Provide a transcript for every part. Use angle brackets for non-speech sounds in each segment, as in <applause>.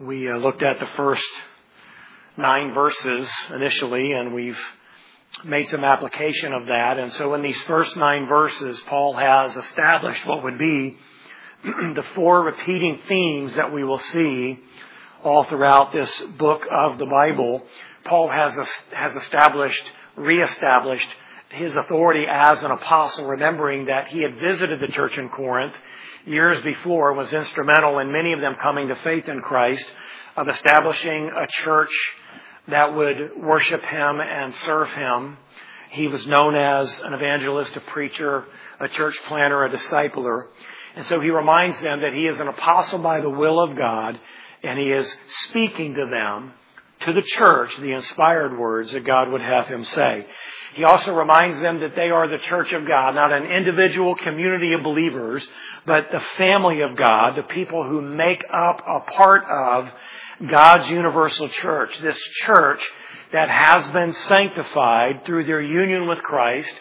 We uh, looked at the first nine verses initially, and we've made some application of that. And so in these first nine verses, Paul has established what would be <clears throat> the four repeating themes that we will see all throughout this book of the Bible. Paul has, has established, reestablished his authority as an apostle, remembering that he had visited the church in Corinth years before was instrumental in many of them coming to faith in Christ, of establishing a church that would worship Him and serve Him. He was known as an evangelist, a preacher, a church planter, a discipler. And so he reminds them that he is an apostle by the will of God, and he is speaking to them, to the church, the inspired words that God would have him say. He also reminds them that they are the church of God, not an individual community of believers, but the family of God, the people who make up a part of God's universal church. This church that has been sanctified through their union with Christ.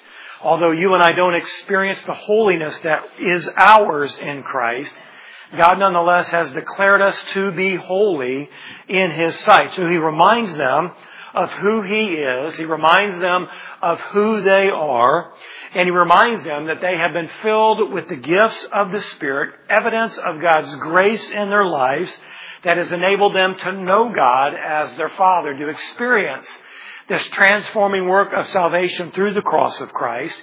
Although you and I don't experience the holiness that is ours in Christ, God nonetheless has declared us to be holy in His sight. So He reminds them of who He is. He reminds them of who they are. And He reminds them that they have been filled with the gifts of the Spirit, evidence of God's grace in their lives that has enabled them to know God as their Father, to experience this transforming work of salvation through the cross of Christ.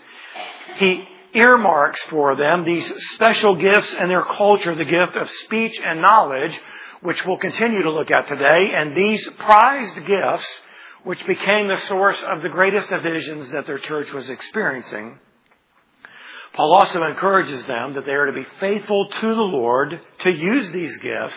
He earmarks for them these special gifts in their culture, the gift of speech and knowledge, which we'll continue to look at today, and these prized gifts which became the source of the greatest divisions that their church was experiencing. Paul also encourages them that they are to be faithful to the Lord to use these gifts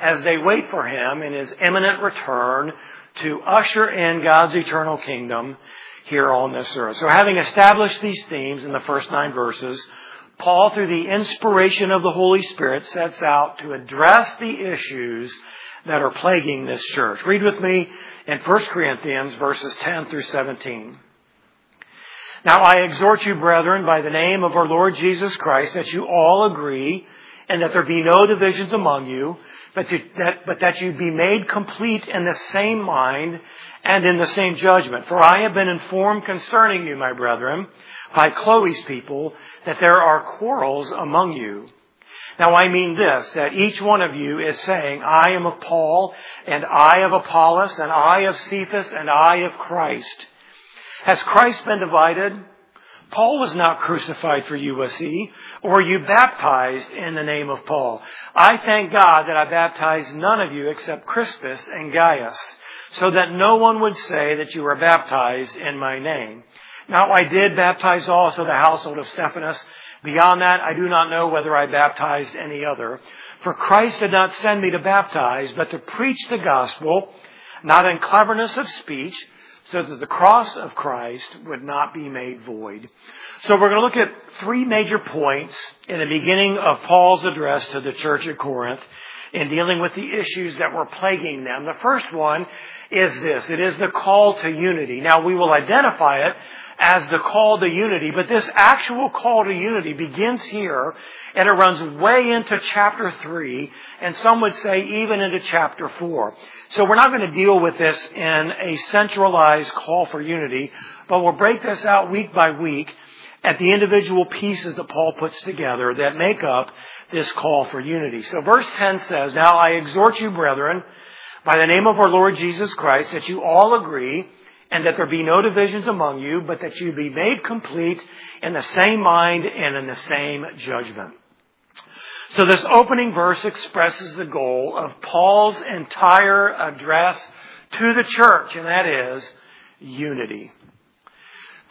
as they wait for Him in His imminent return to usher in God's eternal kingdom here on this earth. So having established these themes in the first nine verses, Paul, through the inspiration of the Holy Spirit, sets out to address the issues that are plaguing this church. Read with me in 1 Corinthians verses 10 through 17. Now I exhort you, brethren, by the name of our Lord Jesus Christ, that you all agree and that there be no divisions among you, but that, but that you be made complete in the same mind and in the same judgment. For I have been informed concerning you, my brethren, by Chloe's people, that there are quarrels among you. Now I mean this, that each one of you is saying, I am of Paul, and I of Apollos, and I of Cephas, and I of Christ. Has Christ been divided? Paul was not crucified for you, was he? Or you baptized in the name of Paul? I thank God that I baptized none of you except Crispus and Gaius, so that no one would say that you were baptized in my name. Now I did baptize also the household of Stephanas, Beyond that, I do not know whether I baptized any other. For Christ did not send me to baptize, but to preach the gospel, not in cleverness of speech, so that the cross of Christ would not be made void. So we're going to look at three major points in the beginning of Paul's address to the church at Corinth in dealing with the issues that were plaguing them. The first one is this. It is the call to unity. Now we will identify it as the call to unity, but this actual call to unity begins here and it runs way into chapter 3 and some would say even into chapter 4. So we're not going to deal with this in a centralized call for unity, but we'll break this out week by week at the individual pieces that Paul puts together that make up this call for unity. So verse 10 says, Now I exhort you, brethren, by the name of our Lord Jesus Christ, that you all agree and that there be no divisions among you, but that you be made complete in the same mind and in the same judgment. So this opening verse expresses the goal of Paul's entire address to the church, and that is unity.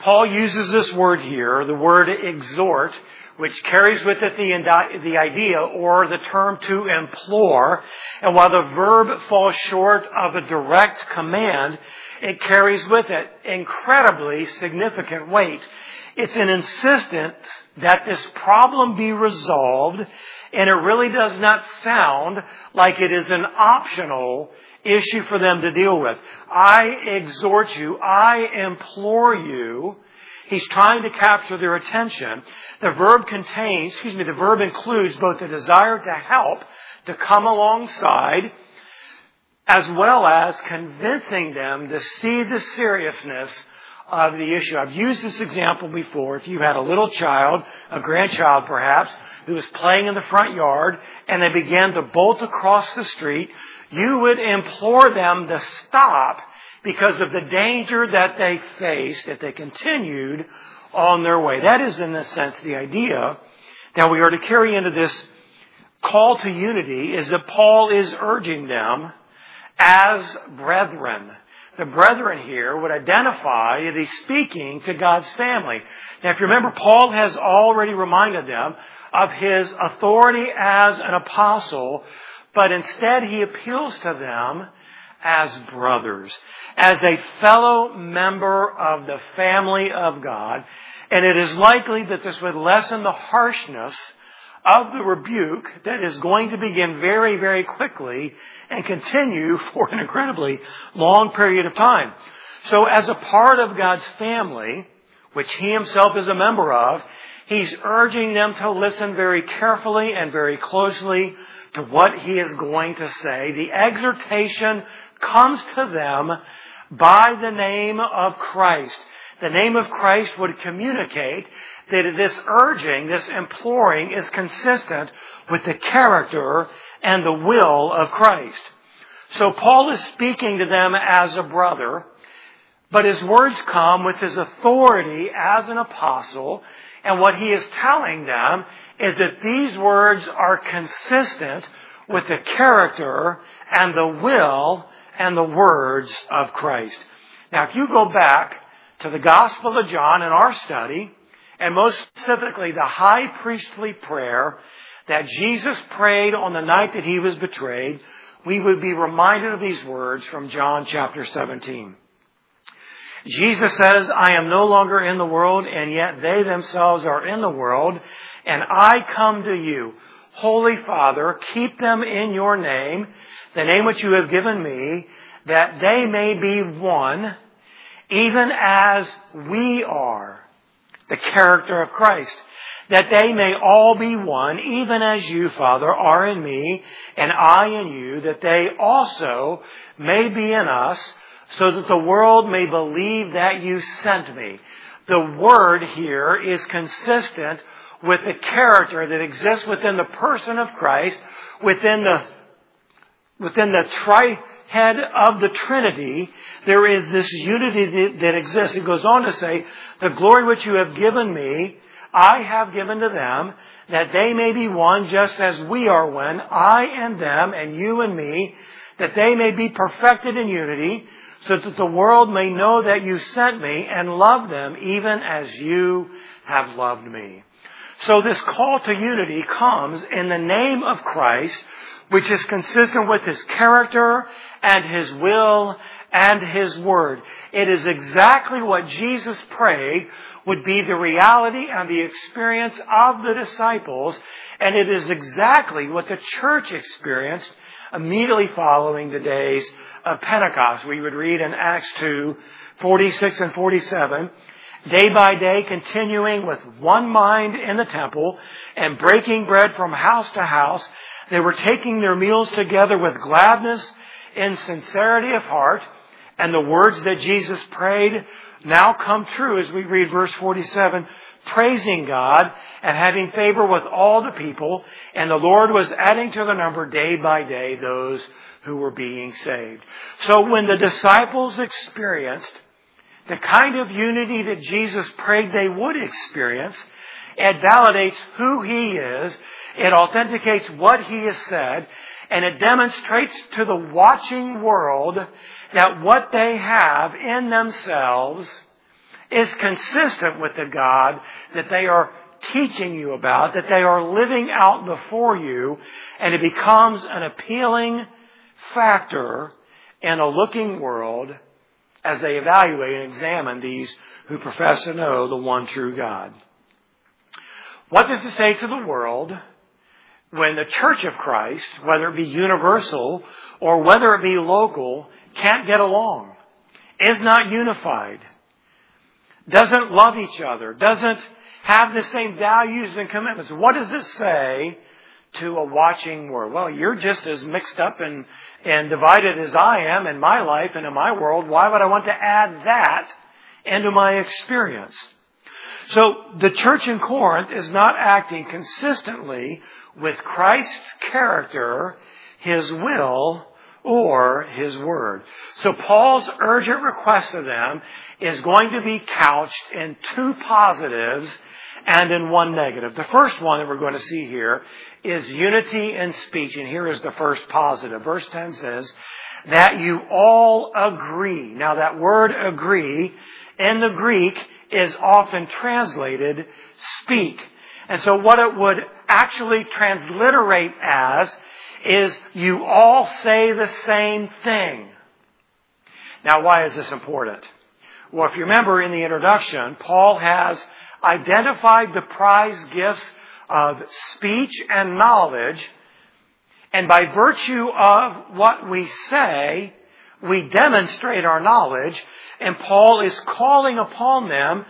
Paul uses this word here, the word exhort, which carries with it the, the idea or the term to implore. And while the verb falls short of a direct command, it carries with it incredibly significant weight. It's an insistence that this problem be resolved, and it really does not sound like it is an optional issue for them to deal with. I exhort you, I implore you. He's trying to capture their attention. The verb contains, excuse me, the verb includes both the desire to help, to come alongside, as well as convincing them to see the seriousness of the issue. I've used this example before. If you had a little child, a grandchild perhaps, who was playing in the front yard and they began to bolt across the street, you would implore them to stop because of the danger that they faced if they continued on their way. That is, in a sense, the idea that we are to carry into this call to unity is that Paul is urging them as brethren. The brethren here would identify that he's speaking to God's family. Now, if you remember, Paul has already reminded them of his authority as an apostle, but instead he appeals to them as brothers, as a fellow member of the family of God. And it is likely that this would lessen the harshness of the rebuke that is going to begin very, very quickly and continue for an incredibly long period of time. So as a part of God's family, which he himself is a member of, he's urging them to listen very carefully and very closely to what he is going to say. The exhortation comes to them by the name of Christ. The name of Christ would communicate that this urging, this imploring is consistent with the character and the will of Christ. So Paul is speaking to them as a brother, but his words come with his authority as an apostle, and what he is telling them is that these words are consistent with the character and the will and the words of Christ. Now, if you go back to the Gospel of John in our study, and most specifically the high priestly prayer that Jesus prayed on the night that he was betrayed, we would be reminded of these words from John chapter 17. Jesus says, I am no longer in the world, and yet they themselves are in the world, and I come to you. Holy Father, keep them in your name, the name which you have given me, that they may be one, even as we are, the character of Christ. That they may all be one, even as you, Father, are in me, and I in you, that they also may be in us, so that the world may believe that you sent me. The word here is consistent with the character that exists within the person of Christ, within the, within the tri, head of the Trinity, there is this unity that exists. It goes on to say, the glory which you have given me, I have given to them, that they may be one just as we are one, I and them, and you and me, that they may be perfected in unity, so that the world may know that you sent me and love them even as you have loved me. So this call to unity comes in the name of Christ, which is consistent with his character and his will and his word. It is exactly what Jesus prayed would be the reality and the experience of the disciples, and it is exactly what the church experienced immediately following the days of Pentecost. We would read in Acts 2, 46 and 47, day by day continuing with one mind in the temple and breaking bread from house to house. They were taking their meals together with gladness and sincerity of heart. And the words that Jesus prayed now come true as we read verse 47, praising God and having favor with all the people. And the Lord was adding to the number day by day those who were being saved. So when the disciples experienced the kind of unity that Jesus prayed they would experience, it validates who He is, it authenticates what He has said, and it demonstrates to the watching world that what they have in themselves is consistent with the God that they are teaching you about, that they are living out before you, and it becomes an appealing factor in a looking world as they evaluate and examine these who profess to know the one true God. What does it say to the world when the Church of Christ, whether it be universal or whether it be local, can't get along, is not unified, doesn't love each other, doesn't have the same values and commitments? What does it say to a watching world. Well, you're just as mixed up and, and divided as I am in my life and in my world. Why would I want to add that into my experience? So the church in Corinth is not acting consistently with Christ's character, His will, or His Word. So Paul's urgent request of them is going to be couched in two positives and in one negative. The first one that we're going to see here is unity in speech, and here is the first positive. Verse 10 says, that you all agree. Now that word agree in the Greek is often translated speak. And so what it would actually transliterate as is you all say the same thing. Now why is this important? Well, if you remember in the introduction, Paul has identified the prize gifts of speech and knowledge, and by virtue of what we say, we demonstrate our knowledge, and Paul is calling upon them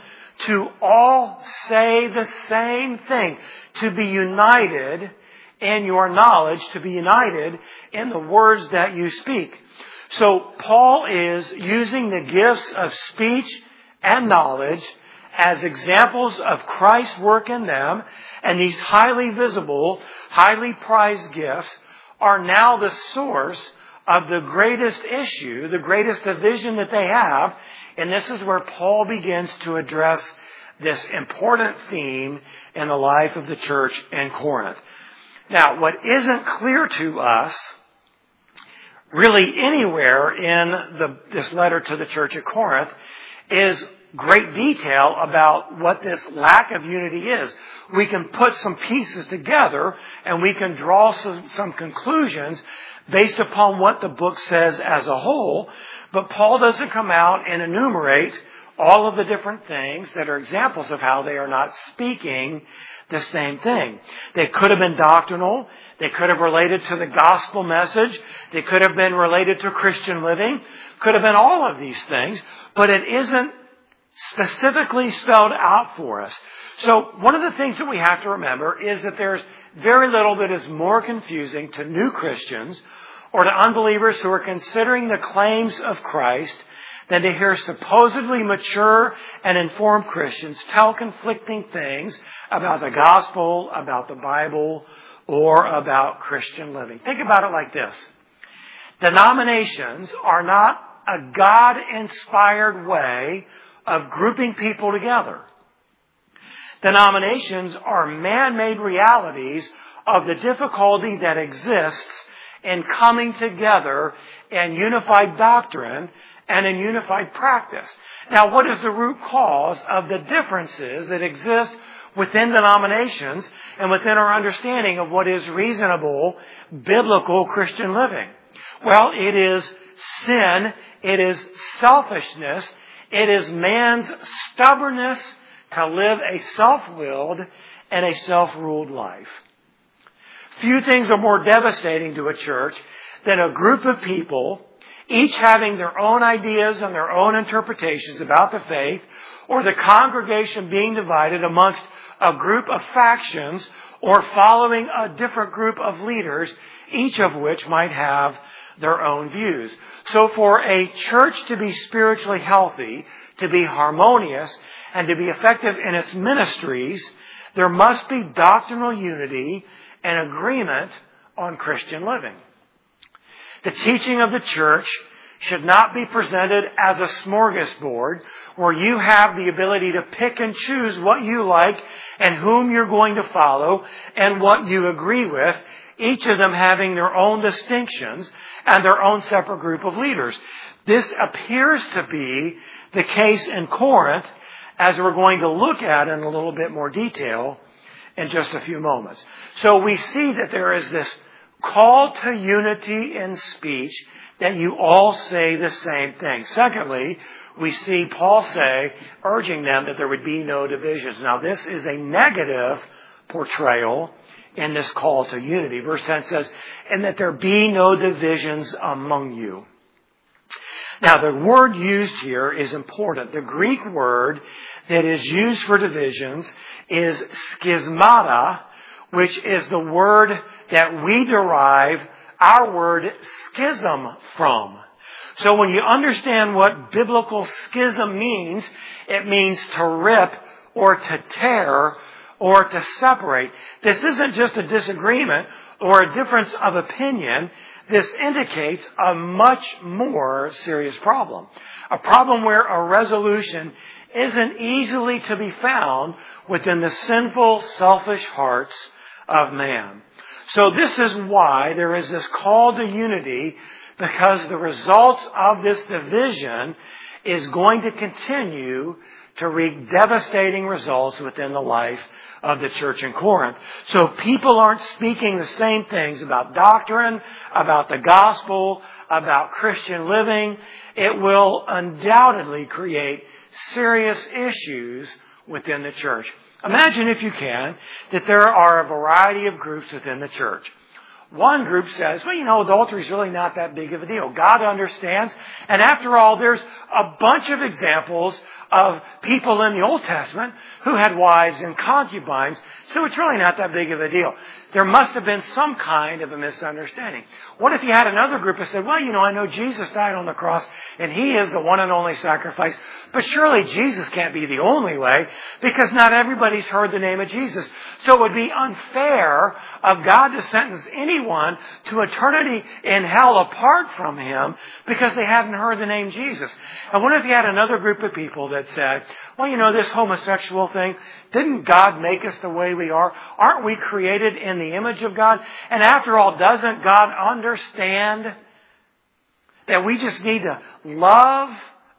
to all say the same thing, to be united in your knowledge, to be united in the words that you speak. So Paul is using the gifts of speech and knowledge as examples of Christ's work in them, and these highly visible, highly prized gifts are now the source of the greatest issue, the greatest division that they have, and this is where Paul begins to address this important theme in the life of the church in Corinth. Now, what isn't clear to us really anywhere in the, this letter to the church at Corinth is great detail about what this lack of unity is. We can put some pieces together and we can draw some, some, conclusions based upon what the book says as a whole, but Paul doesn't come out and enumerate all of the different things that are examples of how they are not speaking the same thing. They could have been doctrinal. They could have related to the gospel message. They could have been related to Christian living. Could have been all of these things, but it isn't specifically spelled out for us. So one of the things that we have to remember is that there's very little that is more confusing to new Christians or to unbelievers who are considering the claims of Christ than to hear supposedly mature and informed Christians tell conflicting things about the gospel, about the Bible, or about Christian living. Think about it like this. Denominations are not a God-inspired way of grouping people together. Denominations are man-made realities of the difficulty that exists in coming together and unified doctrine and in unified practice. Now, what is the root cause of the differences that exist within denominations and within our understanding of what is reasonable biblical Christian living? Well, it is sin, it is selfishness, it is man's stubbornness to live a self-willed and a self-ruled life. Few things are more devastating to a church than a group of people each having their own ideas and their own interpretations about the faith, or the congregation being divided amongst a group of factions or following a different group of leaders, each of which might have their own views. So for a church to be spiritually healthy, to be harmonious, and to be effective in its ministries, there must be doctrinal unity and agreement on Christian living. The teaching of the church should not be presented as a smorgasbord where you have the ability to pick and choose what you like and whom you're going to follow and what you agree with, each of them having their own distinctions and their own separate group of leaders. This appears to be the case in Corinth as we're going to look at in a little bit more detail in just a few moments. So we see that there is this call to unity in speech that you all say the same thing. Secondly, we see Paul say, urging them that there would be no divisions. Now this is a negative portrayal in this call to unity. Verse 10 says, and that there be no divisions among you. Now the word used here is important. The Greek word that is used for divisions is schismata, which is the word that we derive our word schism from. So when you understand what biblical schism means, it means to rip or to tear or to separate. This isn't just a disagreement or a difference of opinion. This indicates a much more serious problem. A problem where a resolution isn't easily to be found within the sinful, selfish hearts of man. So this is why there is this call to unity because the results of this division is going to continue to wreak devastating results within the life of the church in Corinth. So people aren't speaking the same things about doctrine, about the gospel, about Christian living. It will undoubtedly create serious issues within the church. Imagine, if you can, that there are a variety of groups within the church. One group says, well, you know, adultery is really not that big of a deal. God understands. And after all, there's a bunch of examples of people in the Old Testament who had wives and concubines, so it's really not that big of a deal. There must have been some kind of a misunderstanding. What if you had another group that said, well, you know, I know Jesus died on the cross and he is the one and only sacrifice, but surely Jesus can't be the only way because not everybody's heard the name of Jesus. So it would be unfair of God to sentence anyone to eternity in hell apart from him because they hadn't heard the name Jesus. I wonder if you had another group of people that said, well, you know, this homosexual thing, didn't God make us the way we are? Aren't we created in the image of God? And after all, doesn't God understand that we just need to love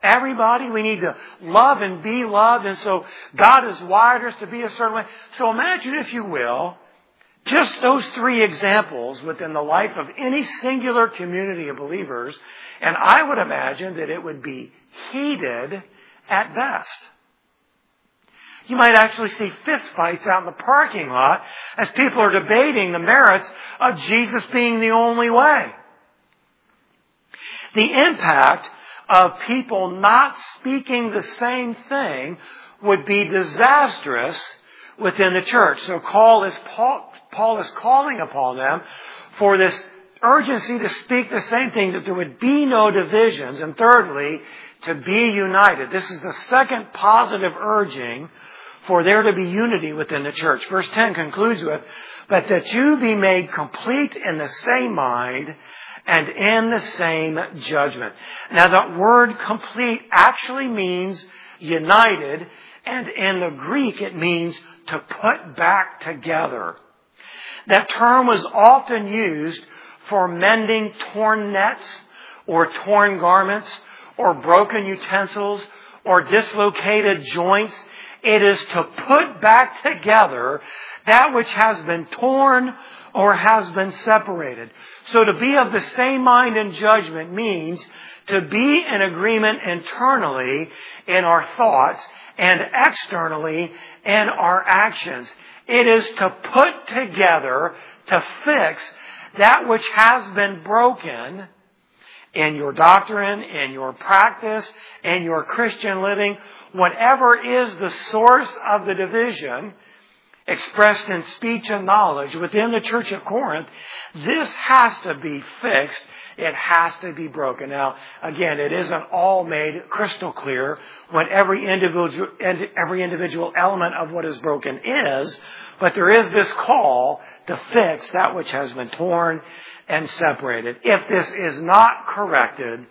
everybody? We need to love and be loved. And so God has wired us to be a certain way. So imagine, if you will, just those three examples within the life of any singular community of believers, and I would imagine that it would be heated at best. You might actually see fistfights out in the parking lot as people are debating the merits of Jesus being the only way. The impact of people not speaking the same thing would be disastrous within the church. So Paul is, Paul, Paul is calling upon them for this urgency to speak the same thing, that there would be no divisions. And thirdly, to be united. This is the second positive urging for there to be unity within the church. Verse 10 concludes with, but that you be made complete in the same mind and in the same judgment. Now that word complete actually means united, and in the Greek it means to put back together. That term was often used for mending torn nets or torn garments or broken utensils or dislocated joints. It is to put back together that which has been torn or has been separated. So to be of the same mind and judgment means to be in agreement internally in our thoughts and externally in our actions. It is to put together, to fix that which has been broken in your doctrine, in your practice, in your Christian living, whatever is the source of the division expressed in speech and knowledge within the church of Corinth, this has to be fixed. It has to be broken. Now, again, it isn't all made crystal clear when every individual, every individual element of what is broken is, but there is this call to fix that which has been torn and separated. If this is not corrected,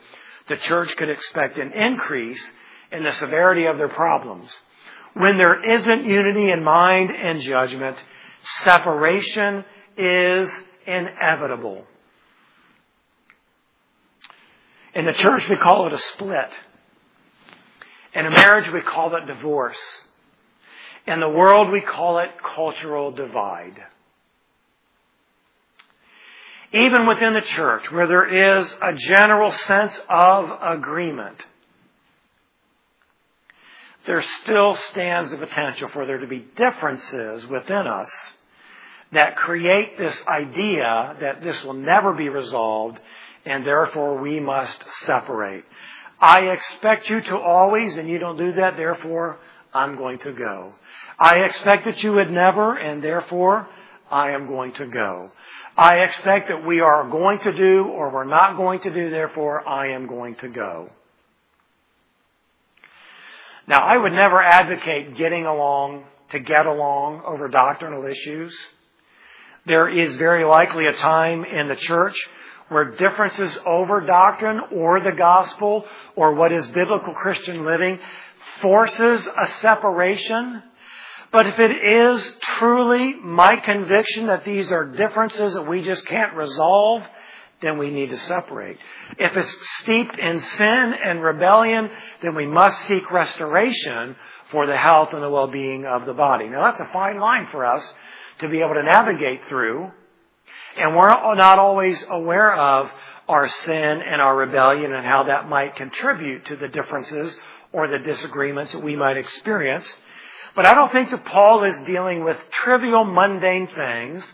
the church could expect an increase in the severity of their problems. When there isn't unity in mind and judgment, separation is inevitable. In the church, we call it a split. In a marriage, we call it divorce. In the world, we call it cultural divide even within the church, where there is a general sense of agreement, there still stands the potential for there to be differences within us that create this idea that this will never be resolved and therefore we must separate. I expect you to always, and you don't do that, therefore I'm going to go. I expect that you would never, and therefore I am going to go. I expect that we are going to do or we're not going to do, therefore I am going to go. Now, I would never advocate getting along to get along over doctrinal issues. There is very likely a time in the church where differences over doctrine or the gospel or what is biblical Christian living forces a separation. But if it is truly my conviction that these are differences that we just can't resolve, then we need to separate. If it's steeped in sin and rebellion, then we must seek restoration for the health and the well-being of the body. Now that's a fine line for us to be able to navigate through. And we're not always aware of our sin and our rebellion and how that might contribute to the differences or the disagreements that we might experience. But I don't think that Paul is dealing with trivial, mundane things.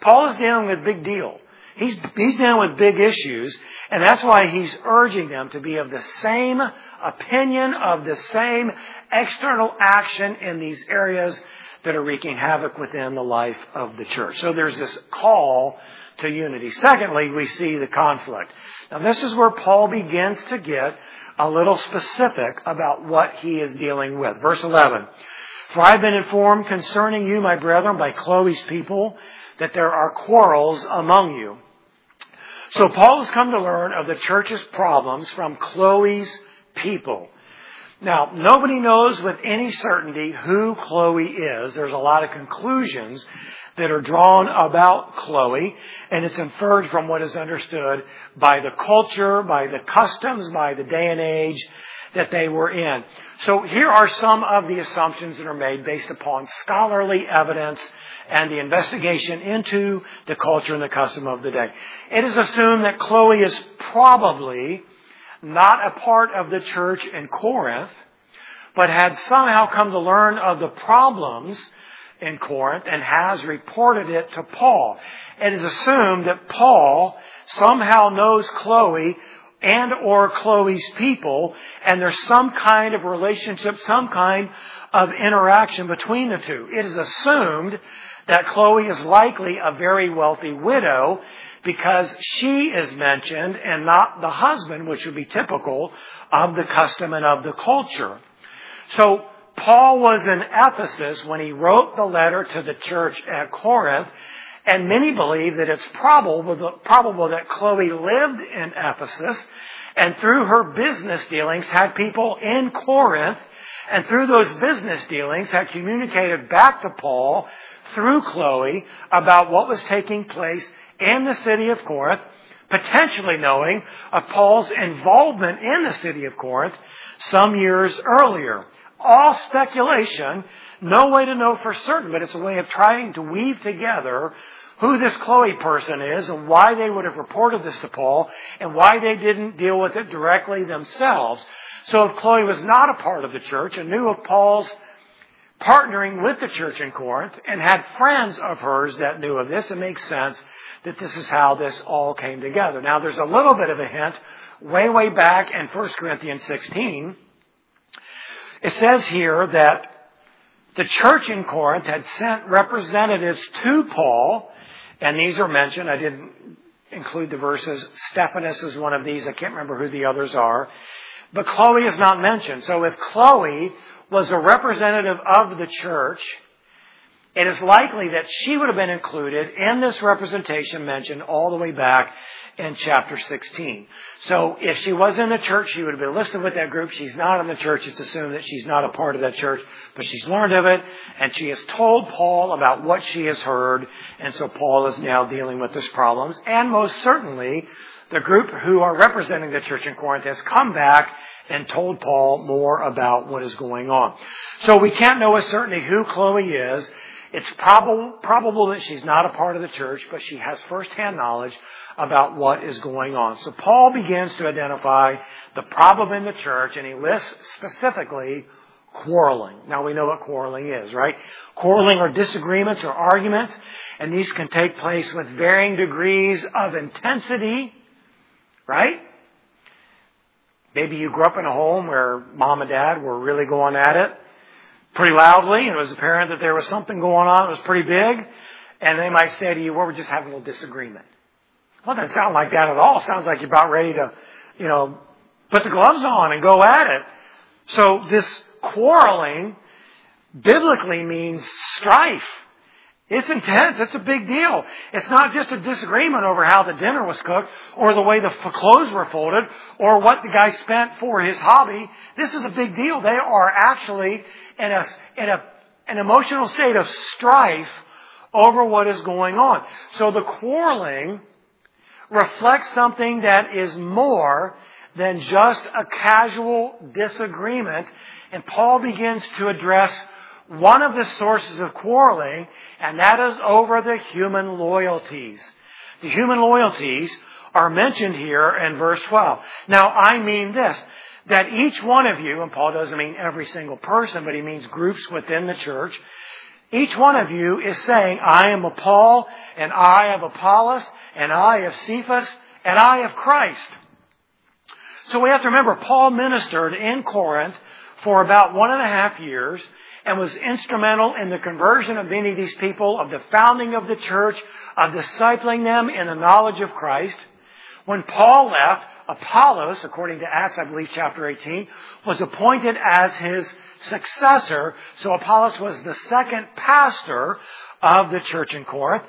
Paul is dealing with big deal. He's, he's dealing with big issues, and that's why he's urging them to be of the same opinion, of the same external action in these areas that are wreaking havoc within the life of the church. So there's this call to unity. Secondly, we see the conflict. Now this is where Paul begins to get a little specific about what he is dealing with. Verse 11. For I have been informed concerning you, my brethren, by Chloe's people, that there are quarrels among you. So Paul has come to learn of the church's problems from Chloe's people. Now, nobody knows with any certainty who Chloe is. There's a lot of conclusions that are drawn about Chloe, and it's inferred from what is understood by the culture, by the customs, by the day and age that they were in. So here are some of the assumptions that are made based upon scholarly evidence and the investigation into the culture and the custom of the day. It is assumed that Chloe is probably not a part of the church in Corinth, but had somehow come to learn of the problems in Corinth and has reported it to Paul. It is assumed that Paul somehow knows Chloe and or Chloe's people, and there's some kind of relationship, some kind of interaction between the two. It is assumed that Chloe is likely a very wealthy widow because she is mentioned and not the husband, which would be typical of the custom and of the culture. So Paul was in Ephesus when he wrote the letter to the church at Corinth, and many believe that it's probable, probable that Chloe lived in Ephesus and through her business dealings had people in Corinth and through those business dealings had communicated back to Paul through Chloe about what was taking place in the city of Corinth, potentially knowing of Paul's involvement in the city of Corinth some years earlier. All speculation, no way to know for certain, but it's a way of trying to weave together who this Chloe person is and why they would have reported this to Paul and why they didn't deal with it directly themselves. So if Chloe was not a part of the church and knew of Paul's partnering with the church in Corinth and had friends of hers that knew of this, it makes sense that this is how this all came together. Now there's a little bit of a hint way, way back in 1 Corinthians 16 it says here that the church in Corinth had sent representatives to Paul, and these are mentioned. I didn't include the verses. Stephanas is one of these. I can't remember who the others are. But Chloe is not mentioned. So if Chloe was a representative of the church, it is likely that she would have been included in this representation mentioned all the way back in chapter 16. So if she was in the church, she would have been listed with that group. She's not in the church. It's assumed that she's not a part of that church, but she's learned of it and she has told Paul about what she has heard. And so Paul is now dealing with this problems. And most certainly, the group who are representing the church in Corinth has come back and told Paul more about what is going on. So we can't know with certainty who Chloe is. It's probable, probable that she's not a part of the church, but she has firsthand knowledge about what is going on. So Paul begins to identify the problem in the church and he lists specifically quarreling. Now we know what quarreling is, right? Quarreling are disagreements or arguments and these can take place with varying degrees of intensity, right? Maybe you grew up in a home where mom and dad were really going at it pretty loudly and it was apparent that there was something going on that was pretty big And they might say to you, well, we're just having a little disagreement. Well, doesn't sound like that at all. Sounds like you're about ready to, you know, put the gloves on and go at it. So this quarreling biblically means strife. It's intense. It's a big deal. It's not just a disagreement over how the dinner was cooked or the way the clothes were folded or what the guy spent for his hobby. This is a big deal. They are actually in a, in a, an emotional state of strife over what is going on. So the quarreling reflects something that is more than just a casual disagreement. And Paul begins to address one of the sources of quarreling, and that is over the human loyalties. The human loyalties are mentioned here in verse 12. Now, I mean this, that each one of you, and Paul doesn't mean every single person, but he means groups within the church, each one of you is saying, I am a Paul, and I of Apollos, and I of Cephas, and I of Christ. So we have to remember, Paul ministered in Corinth for about one and a half years and was instrumental in the conversion of many of these people, of the founding of the church, of discipling them in the knowledge of Christ. When Paul left, Apollos, according to Acts, I believe, chapter 18, was appointed as his successor. So Apollos was the second pastor of the church in Corinth.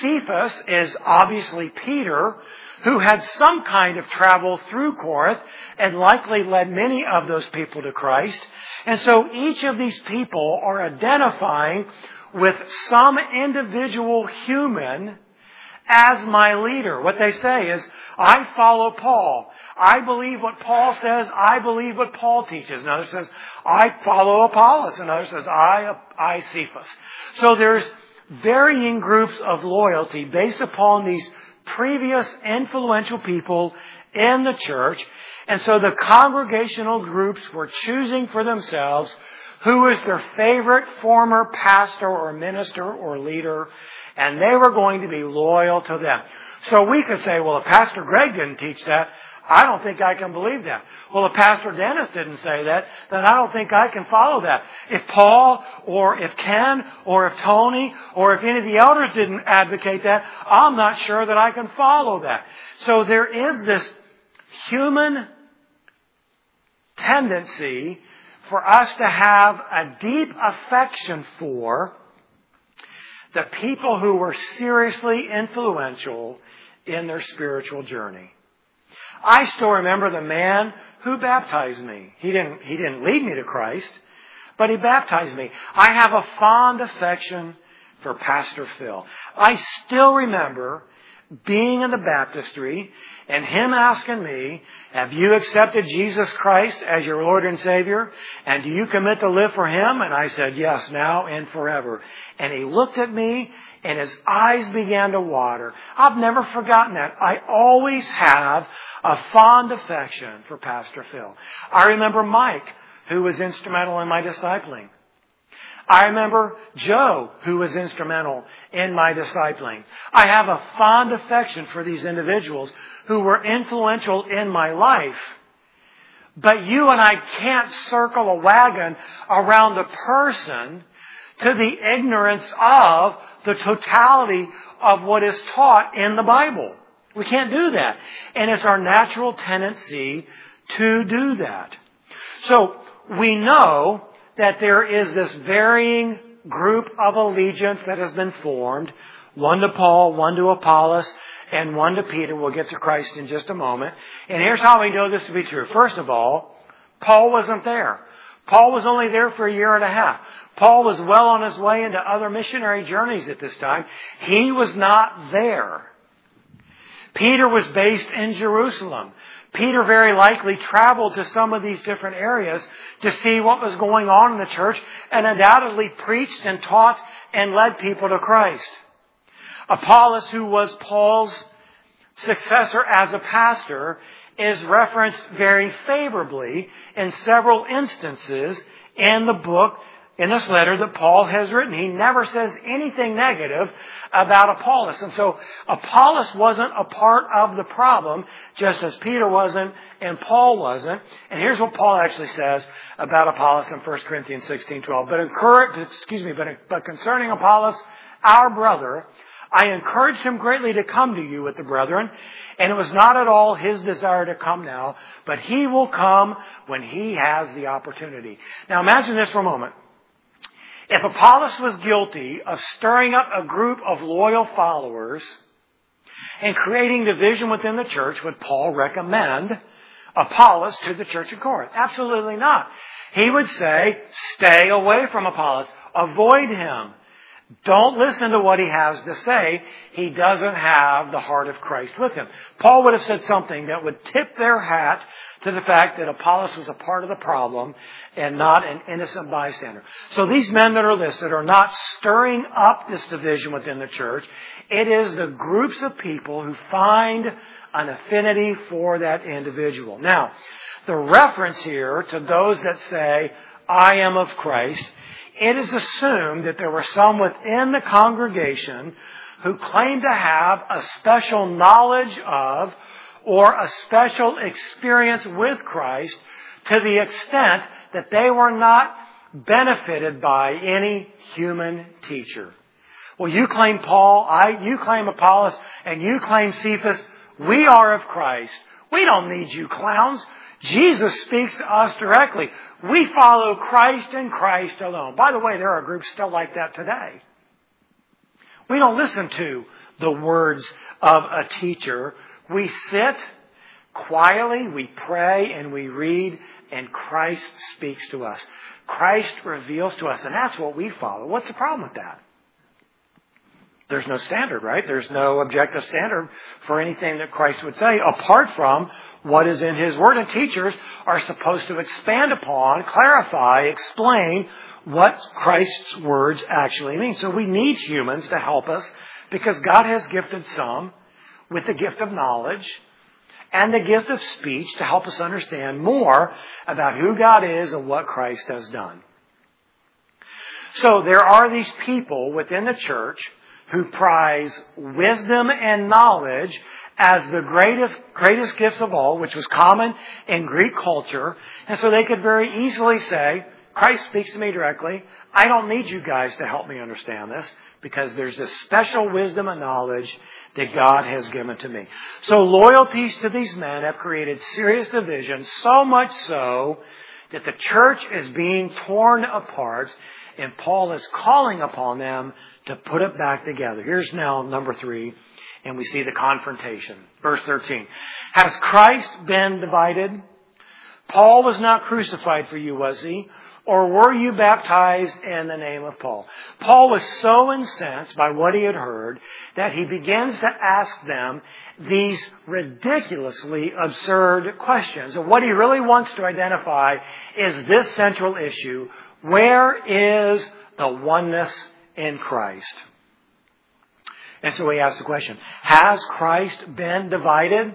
Cephas is obviously Peter, who had some kind of travel through Corinth and likely led many of those people to Christ. And so each of these people are identifying with some individual human as my leader. What they say is, I follow Paul. I believe what Paul says. I believe what Paul teaches. Another says, I follow Apollos. Another says, I, I Cephas. So there's varying groups of loyalty based upon these previous influential people in the church. And so the congregational groups were choosing for themselves who is their favorite former pastor or minister or leader, and they were going to be loyal to them. So we could say, well, if Pastor Greg didn't teach that, I don't think I can believe that. Well, if Pastor Dennis didn't say that, then I don't think I can follow that. If Paul or if Ken or if Tony or if any of the elders didn't advocate that, I'm not sure that I can follow that. So there is this human tendency for us to have a deep affection for the people who were seriously influential in their spiritual journey. I still remember the man who baptized me. He didn't, he didn't lead me to Christ, but he baptized me. I have a fond affection for Pastor Phil. I still remember being in the baptistry and him asking me, have you accepted Jesus Christ as your Lord and Savior? And do you commit to live for Him? And I said, yes, now and forever. And he looked at me and his eyes began to water. I've never forgotten that. I always have a fond affection for Pastor Phil. I remember Mike, who was instrumental in my discipling. I remember Joe, who was instrumental in my discipling. I have a fond affection for these individuals who were influential in my life. But you and I can't circle a wagon around the person to the ignorance of the totality of what is taught in the Bible. We can't do that. And it's our natural tendency to do that. So we know that there is this varying group of allegiance that has been formed. One to Paul, one to Apollos, and one to Peter. We'll get to Christ in just a moment. And here's how we know this to be true. First of all, Paul wasn't there. Paul was only there for a year and a half. Paul was well on his way into other missionary journeys at this time. He was not there. Peter was based in Jerusalem. Peter very likely traveled to some of these different areas to see what was going on in the church and undoubtedly preached and taught and led people to Christ. Apollos, who was Paul's successor as a pastor, is referenced very favorably in several instances in the book in this letter that Paul has written. He never says anything negative about Apollos. And so Apollos wasn't a part of the problem, just as Peter wasn't and Paul wasn't. And here's what Paul actually says about Apollos in 1 Corinthians 16, 12. But encourage, excuse me, but, but concerning Apollos, our brother, I encouraged him greatly to come to you with the brethren, and it was not at all his desire to come now, but he will come when he has the opportunity. Now imagine this for a moment. If Apollos was guilty of stirring up a group of loyal followers and creating division within the church, would Paul recommend Apollos to the church of Corinth? Absolutely not. He would say, stay away from Apollos. Avoid him. Don't listen to what he has to say. He doesn't have the heart of Christ with him. Paul would have said something that would tip their hat to the fact that Apollos was a part of the problem and not an innocent bystander. So these men that are listed are not stirring up this division within the church. It is the groups of people who find an affinity for that individual. Now, the reference here to those that say, I am of Christ, it is assumed that there were some within the congregation who claimed to have a special knowledge of or a special experience with Christ to the extent that they were not benefited by any human teacher. Well, you claim Paul, I, you claim Apollos, and you claim Cephas. We are of Christ. We don't need you clowns. Jesus speaks to us directly. We follow Christ and Christ alone. By the way, there are groups still like that today. We don't listen to the words of a teacher. We sit quietly, we pray, and we read, and Christ speaks to us. Christ reveals to us, and that's what we follow. What's the problem with that? There's no standard, right? There's no objective standard for anything that Christ would say apart from what is in His Word. And teachers are supposed to expand upon, clarify, explain what Christ's words actually mean. So we need humans to help us because God has gifted some with the gift of knowledge and the gift of speech to help us understand more about who God is and what Christ has done. So there are these people within the church who prize wisdom and knowledge as the greatest, greatest gifts of all, which was common in Greek culture. And so they could very easily say, Christ speaks to me directly. I don't need you guys to help me understand this because there's this special wisdom and knowledge that God has given to me. So loyalties to these men have created serious division, so much so that the church is being torn apart and Paul is calling upon them to put it back together. Here's now number three, and we see the confrontation. Verse 13. Has Christ been divided? Paul was not crucified for you, was he? Or were you baptized in the name of Paul? Paul was so incensed by what he had heard that he begins to ask them these ridiculously absurd questions. And what he really wants to identify is this central issue. Where is the oneness in Christ? And so he asks the question, has Christ been divided?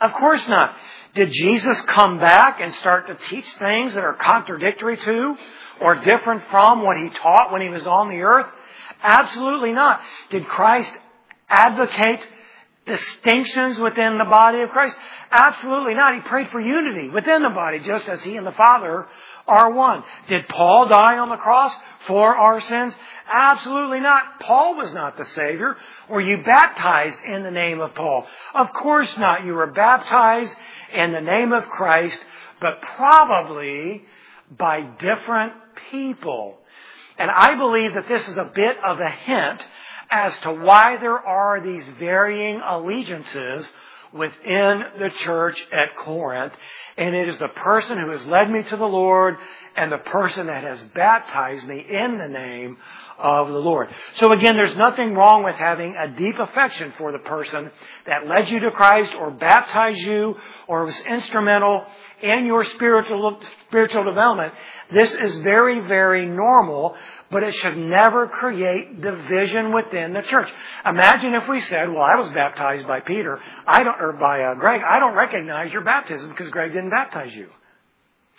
Of course not. Did Jesus come back and start to teach things that are contradictory to or different from what he taught when he was on the earth? Absolutely not. Did Christ advocate distinctions within the body of Christ? Absolutely not. He prayed for unity within the body, just as he and the Father are one. Did Paul die on the cross for our sins? Absolutely not. Paul was not the Savior. Were you baptized in the name of Paul? Of course not. You were baptized in the name of Christ, but probably by different people. And I believe that this is a bit of a hint as to why there are these varying allegiances within the church at Corinth. And it is the person who has led me to the Lord and the person that has baptized me in the name of the Lord. So again, there's nothing wrong with having a deep affection for the person that led you to Christ or baptized you or was instrumental in your spiritual, spiritual development. This is very, very normal, but it should never create division within the church. Imagine if we said, well, I was baptized by Peter, I don't, or by uh, Greg, I don't recognize your baptism because Greg didn't baptize you.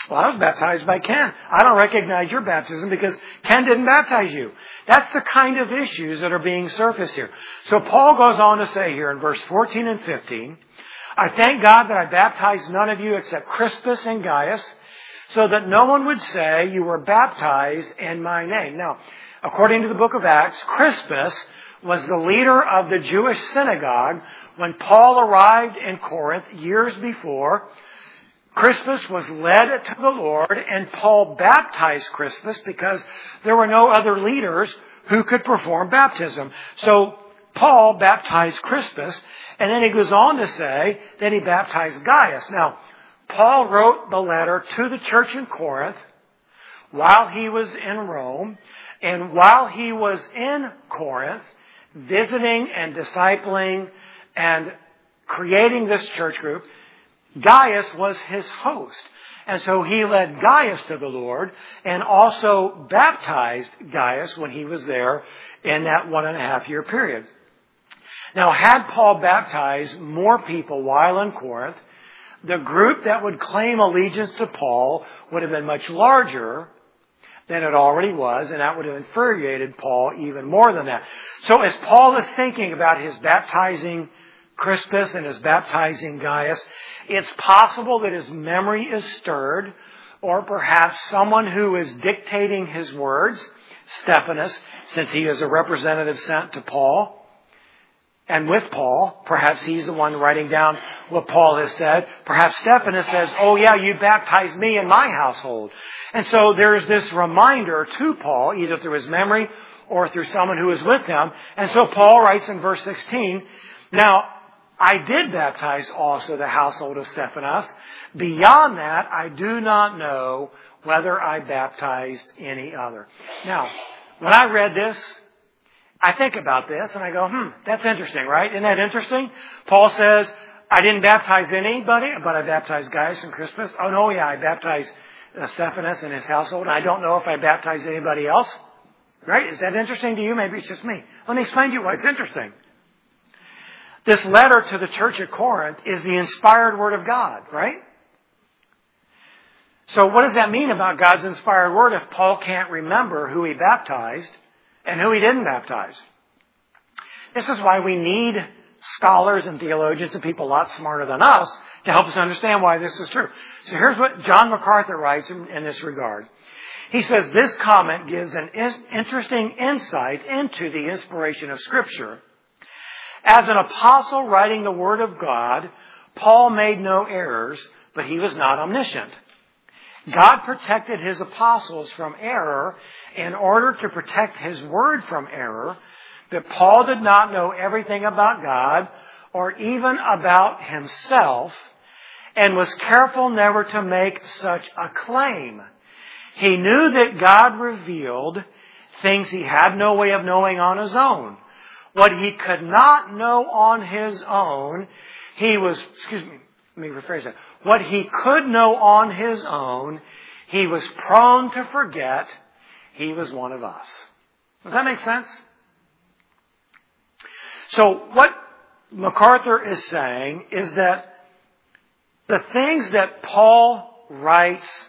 Well, I was baptized by Ken. I don't recognize your baptism because Ken didn't baptize you. That's the kind of issues that are being surfaced here. So Paul goes on to say here in verse 14 and 15, I thank God that I baptized none of you except Crispus and Gaius, so that no one would say you were baptized in my name. Now, according to the book of Acts, Crispus was the leader of the Jewish synagogue when Paul arrived in Corinth years before. Crispus was led to the Lord and Paul baptized Crispus because there were no other leaders who could perform baptism. So Paul baptized Crispus and then he goes on to say that he baptized Gaius. Now, Paul wrote the letter to the church in Corinth while he was in Rome and while he was in Corinth visiting and discipling and creating this church group, Gaius was his host. And so he led Gaius to the Lord and also baptized Gaius when he was there in that one and a half year period. Now, had Paul baptized more people while in Corinth, the group that would claim allegiance to Paul would have been much larger than it already was, and that would have infuriated Paul even more than that. So as Paul is thinking about his baptizing Crispus and his baptizing Gaius, it's possible that his memory is stirred, or perhaps someone who is dictating his words, Stephanas, since he is a representative sent to Paul, and with Paul, perhaps he's the one writing down what Paul has said. Perhaps Stephanas says, Oh yeah, you baptized me in my household. And so there's this reminder to Paul, either through his memory or through someone who is with him. And so Paul writes in verse 16, Now, I did baptize also the household of Stephanas. Beyond that, I do not know whether I baptized any other. Now, when I read this, I think about this and I go, hmm, that's interesting, right? Isn't that interesting? Paul says, I didn't baptize anybody, but I baptized Gaius and Crispus. Oh no, yeah, I baptized uh, Stephanas and his household. I don't know if I baptized anybody else. Right? Is that interesting to you? Maybe it's just me. Let me explain to you why it's interesting. This letter to the church at Corinth is the inspired word of God, right? So what does that mean about God's inspired word if Paul can't remember who he baptized and who he didn't baptize? This is why we need scholars and theologians and people a lot smarter than us to help us understand why this is true. So here's what John MacArthur writes in, in this regard. He says this comment gives an interesting insight into the inspiration of Scripture as an apostle writing the Word of God, Paul made no errors, but he was not omniscient. God protected his apostles from error in order to protect his word from error, that Paul did not know everything about God or even about himself and was careful never to make such a claim. He knew that God revealed things he had no way of knowing on his own. What he could not know on his own, he was, excuse me, let me rephrase that. What he could know on his own, he was prone to forget he was one of us. Does that make sense? So what MacArthur is saying is that the things that Paul writes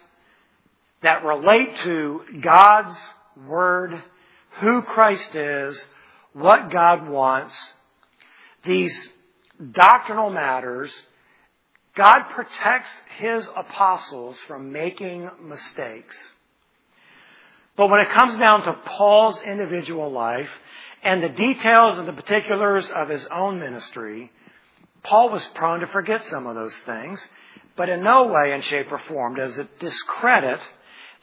that relate to God's Word, who Christ is, what God wants, these doctrinal matters, God protects His apostles from making mistakes. But when it comes down to Paul's individual life and the details and the particulars of his own ministry, Paul was prone to forget some of those things, but in no way in shape or form does it discredit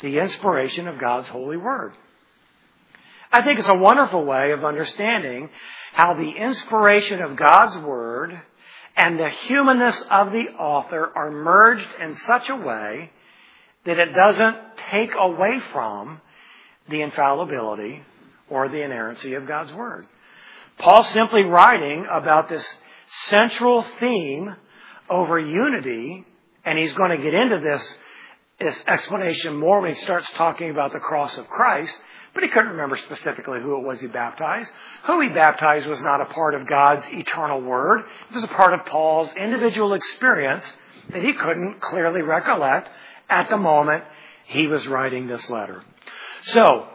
the inspiration of God's holy word. I think it's a wonderful way of understanding how the inspiration of God's Word and the humanness of the author are merged in such a way that it doesn't take away from the infallibility or the inerrancy of God's Word. Paul's simply writing about this central theme over unity, and he's going to get into this, this explanation more when he starts talking about the cross of Christ. But he couldn't remember specifically who it was he baptized. Who he baptized was not a part of God's eternal word. It was a part of Paul's individual experience that he couldn't clearly recollect at the moment he was writing this letter. So,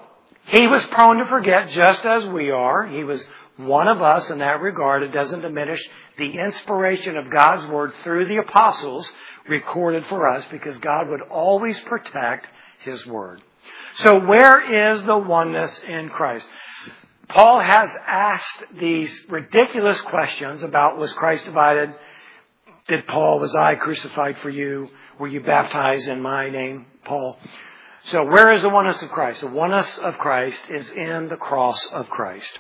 he was prone to forget just as we are. He was one of us in that regard. It doesn't diminish the inspiration of God's Word through the apostles recorded for us because God would always protect His Word. So where is the oneness in Christ? Paul has asked these ridiculous questions about was Christ divided? Did Paul, was I crucified for you? Were you baptized in my name, Paul? So where is the oneness of Christ? The oneness of Christ is in the cross of Christ.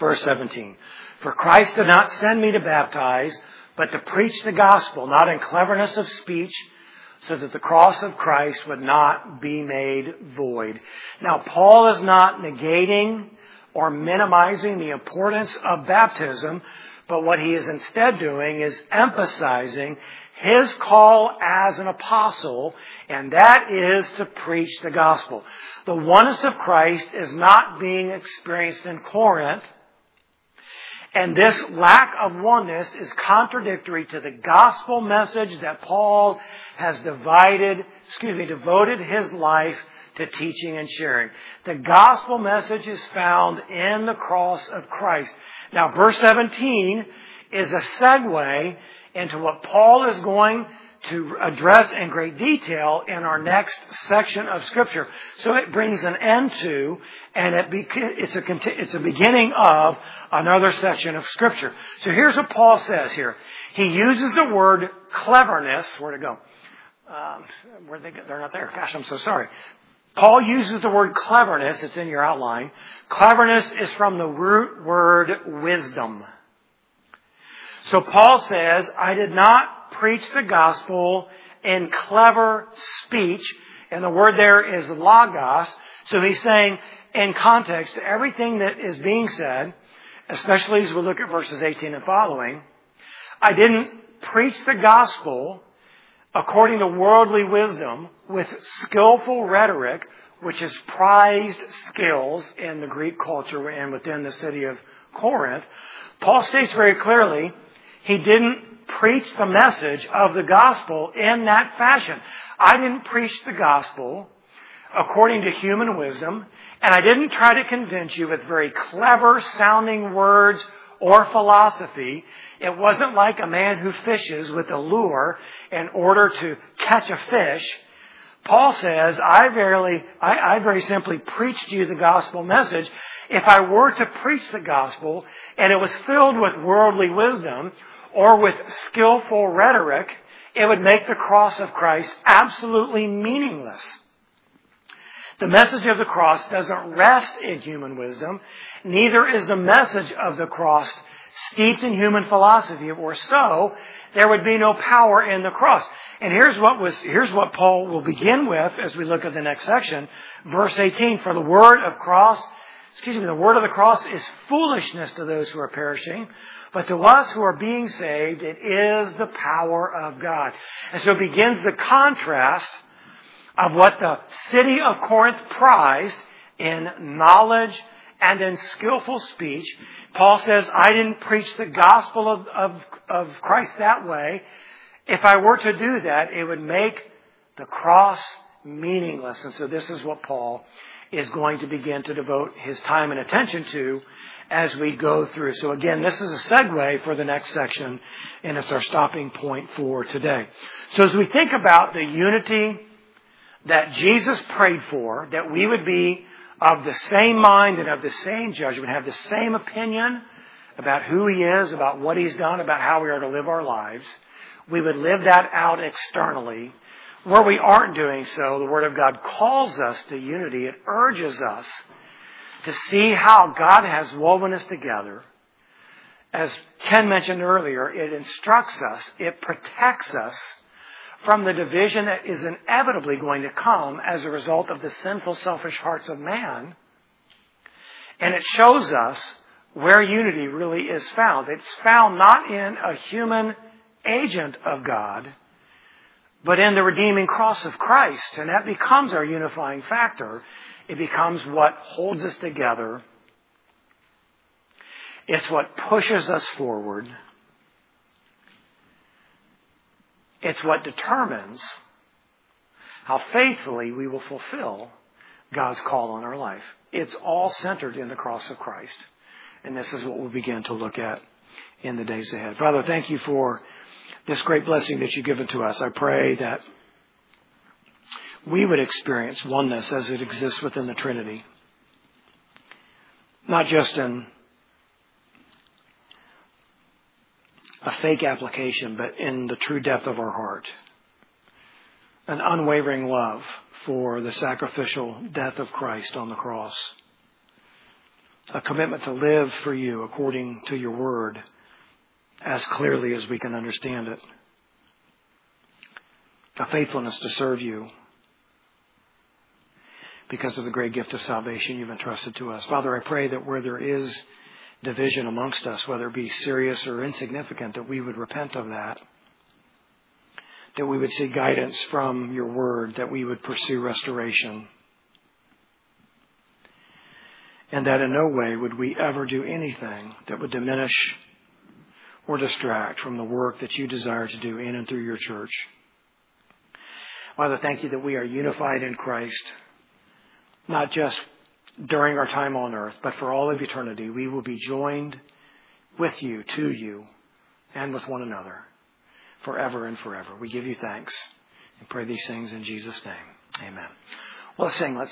Verse 17. For Christ did not send me to baptize, but to preach the gospel, not in cleverness of speech, so that the cross of Christ would not be made void. Now, Paul is not negating or minimizing the importance of baptism, but what he is instead doing is emphasizing his call as an apostle, and that is to preach the gospel. The oneness of Christ is not being experienced in Corinth, and this lack of oneness is contradictory to the gospel message that Paul has divided, excuse me, devoted his life to teaching and sharing. The gospel message is found in the cross of Christ. Now, verse 17 is a segue into what Paul is going to address in great detail in our next section of Scripture. So it brings an end to, and it it's, a, it's a beginning of another section of Scripture. So here's what Paul says here. He uses the word cleverness. Where to go? Um, where they They're not there. Gosh, I'm so sorry. Paul uses the word cleverness. It's in your outline. Cleverness is from the root word wisdom. So Paul says, I did not preach the gospel in clever speech. And the word there is logos. So he's saying, in context, everything that is being said, especially as we look at verses 18 and following, I didn't preach the gospel according to worldly wisdom with skillful rhetoric, which is prized skills in the Greek culture and within the city of Corinth. Paul states very clearly, he didn't preach the message of the gospel in that fashion. I didn't preach the gospel according to human wisdom, and I didn't try to convince you with very clever sounding words or philosophy. It wasn't like a man who fishes with a lure in order to catch a fish. Paul says, I verily, I, I very simply preached you the gospel message. If I were to preach the gospel and it was filled with worldly wisdom or with skillful rhetoric, it would make the cross of Christ absolutely meaningless. The message of the cross doesn't rest in human wisdom. Neither is the message of the cross steeped in human philosophy. Were so, there would be no power in the cross. And here's what was, here's what Paul will begin with as we look at the next section. Verse 18, for the word of cross, excuse me, the word of the cross is foolishness to those who are perishing, but to us who are being saved, it is the power of God. And so begins the contrast of what the city of Corinth prized in knowledge and in skillful speech. Paul says, I didn't preach the gospel of, of, of Christ that way. If I were to do that, it would make the cross meaningless. And so this is what Paul is going to begin to devote his time and attention to as we go through. So again, this is a segue for the next section, and it's our stopping point for today. So as we think about the unity that Jesus prayed for, that we would be of the same mind and of the same judgment, have the same opinion about who He is, about what He's done, about how we are to live our lives, we would live that out externally. Where we aren't doing so, the Word of God calls us to unity. It urges us to see how God has woven us together. As Ken mentioned earlier, it instructs us, it protects us from the division that is inevitably going to come as a result of the sinful, selfish hearts of man. And it shows us where unity really is found. It's found not in a human agent of God, but in the redeeming cross of Christ. And that becomes our unifying factor. It becomes what holds us together. It's what pushes us forward. It's what determines how faithfully we will fulfill God's call on our life. It's all centered in the cross of Christ. And this is what we'll begin to look at in the days ahead. Father, thank you for this great blessing that you've given to us. I pray that we would experience oneness as it exists within the Trinity. Not just in a fake application, but in the true depth of our heart. An unwavering love for the sacrificial death of Christ on the cross. A commitment to live for you according to your word as clearly as we can understand it. A faithfulness to serve you because of the great gift of salvation you've entrusted to us. Father, I pray that where there is division amongst us, whether it be serious or insignificant, that we would repent of that. That we would seek guidance from your word, that we would pursue restoration. And that in no way would we ever do anything that would diminish or distract from the work that you desire to do in and through your church. Father, thank you that we are unified in Christ, not just during our time on earth, but for all of eternity. We will be joined with you, to you, and with one another forever and forever. We give you thanks and pray these things in Jesus' name. Amen. Well, let's sing. Let's